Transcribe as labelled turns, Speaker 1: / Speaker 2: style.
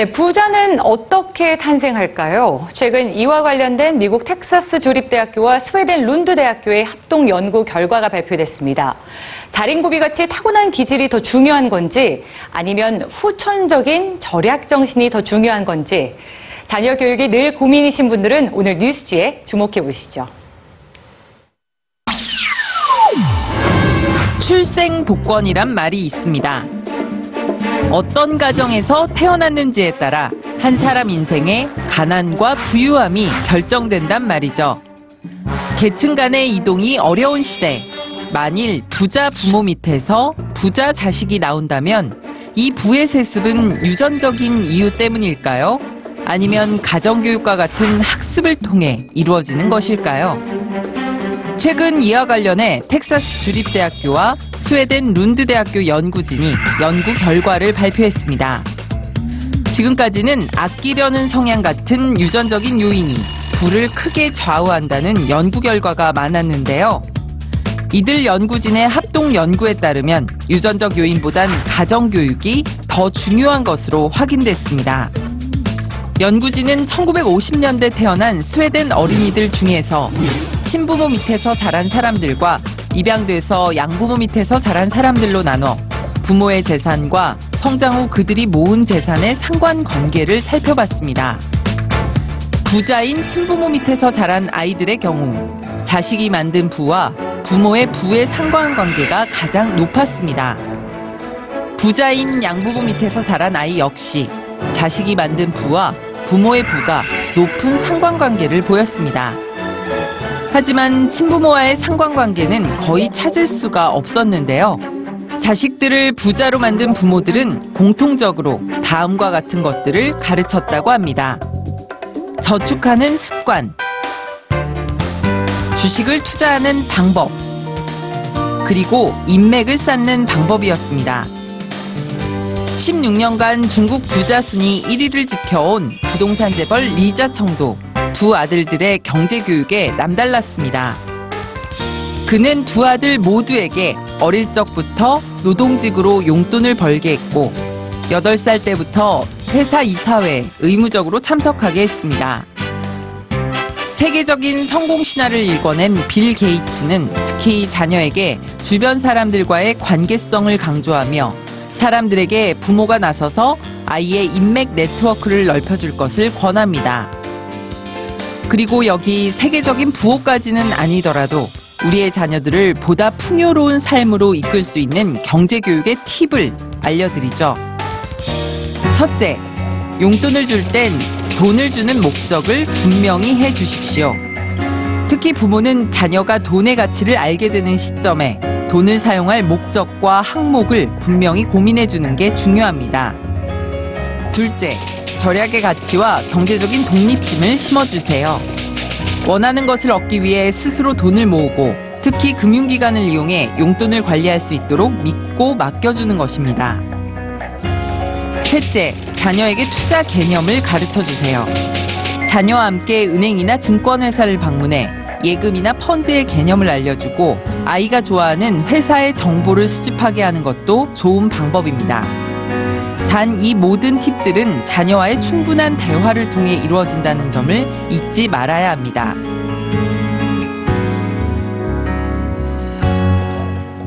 Speaker 1: 네, 부자는 어떻게 탄생할까요? 최근 이와 관련된 미국 텍사스 조립대학교와 스웨덴 룬드 대학교의 합동 연구 결과가 발표됐습니다. 자린고비 같이 타고난 기질이 더 중요한 건지 아니면 후천적인 절약 정신이 더 중요한 건지 자녀 교육이 늘 고민이신 분들은 오늘 뉴스지에 주목해 보시죠.
Speaker 2: 출생 복권이란 말이 있습니다. 어떤 가정에서 태어났는지에 따라 한 사람 인생의 가난과 부유함이 결정된단 말이죠. 계층 간의 이동이 어려운 시대. 만일 부자 부모 밑에서 부자 자식이 나온다면 이 부의 세습은 유전적인 이유 때문일까요? 아니면 가정교육과 같은 학습을 통해 이루어지는 것일까요? 최근 이와 관련해 텍사스 주립대학교와 스웨덴 룬드 대학교 연구진이 연구 결과를 발표했습니다. 지금까지는 아끼려는 성향 같은 유전적인 요인이 부를 크게 좌우한다는 연구 결과가 많았는데요. 이들 연구진의 합동 연구에 따르면 유전적 요인보단 가정교육이 더 중요한 것으로 확인됐습니다. 연구진은 1950년대 태어난 스웨덴 어린이들 중에서 친부모 밑에서 자란 사람들과 입양돼서 양부모 밑에서 자란 사람들로 나눠 부모의 재산과 성장 후 그들이 모은 재산의 상관 관계를 살펴봤습니다. 부자인 친부모 밑에서 자란 아이들의 경우 자식이 만든 부와 부모의 부의 상관 관계가 가장 높았습니다. 부자인 양부모 밑에서 자란 아이 역시 자식이 만든 부와 부모의 부가 높은 상관관계를 보였습니다. 하지만 친부모와의 상관관계는 거의 찾을 수가 없었는데요. 자식들을 부자로 만든 부모들은 공통적으로 다음과 같은 것들을 가르쳤다고 합니다. 저축하는 습관, 주식을 투자하는 방법, 그리고 인맥을 쌓는 방법이었습니다. 16년간 중국 부자 순위 1위를 지켜온 부동산 재벌 리자청도 두 아들들의 경제 교육에 남달랐습니다. 그는 두 아들 모두에게 어릴 적부터 노동직으로 용돈을 벌게 했고 8살 때부터 회사 이사회에 의무적으로 참석하게 했습니다. 세계적인 성공 신화를 일궈낸 빌 게이츠는 특히 자녀에게 주변 사람들과의 관계성을 강조하며 사람들에게 부모가 나서서 아이의 인맥 네트워크를 넓혀줄 것을 권합니다. 그리고 여기 세계적인 부호까지는 아니더라도 우리의 자녀들을 보다 풍요로운 삶으로 이끌 수 있는 경제교육의 팁을 알려드리죠. 첫째, 용돈을 줄 땐 돈을 주는 목적을 분명히 해 주십시오. 특히 부모는 자녀가 돈의 가치를 알게 되는 시점에 돈을 사용할 목적과 항목을 분명히 고민해 주는 게 중요합니다. 둘째, 절약의 가치와 경제적인 독립심을 심어주세요. 원하는 것을 얻기 위해 스스로 돈을 모으고 특히 금융기관을 이용해 용돈을 관리할 수 있도록 믿고 맡겨주는 것입니다. 셋째, 자녀에게 투자 개념을 가르쳐 주세요. 자녀와 함께 은행이나 증권회사를 방문해 예금이나 펀드의 개념을 알려주고 아이가 좋아하는 회사의 정보를 수집하게 하는 것도 좋은 방법입니다. 단 이 모든 팁들은 자녀와의 충분한 대화를 통해 이루어진다는 점을 잊지 말아야 합니다.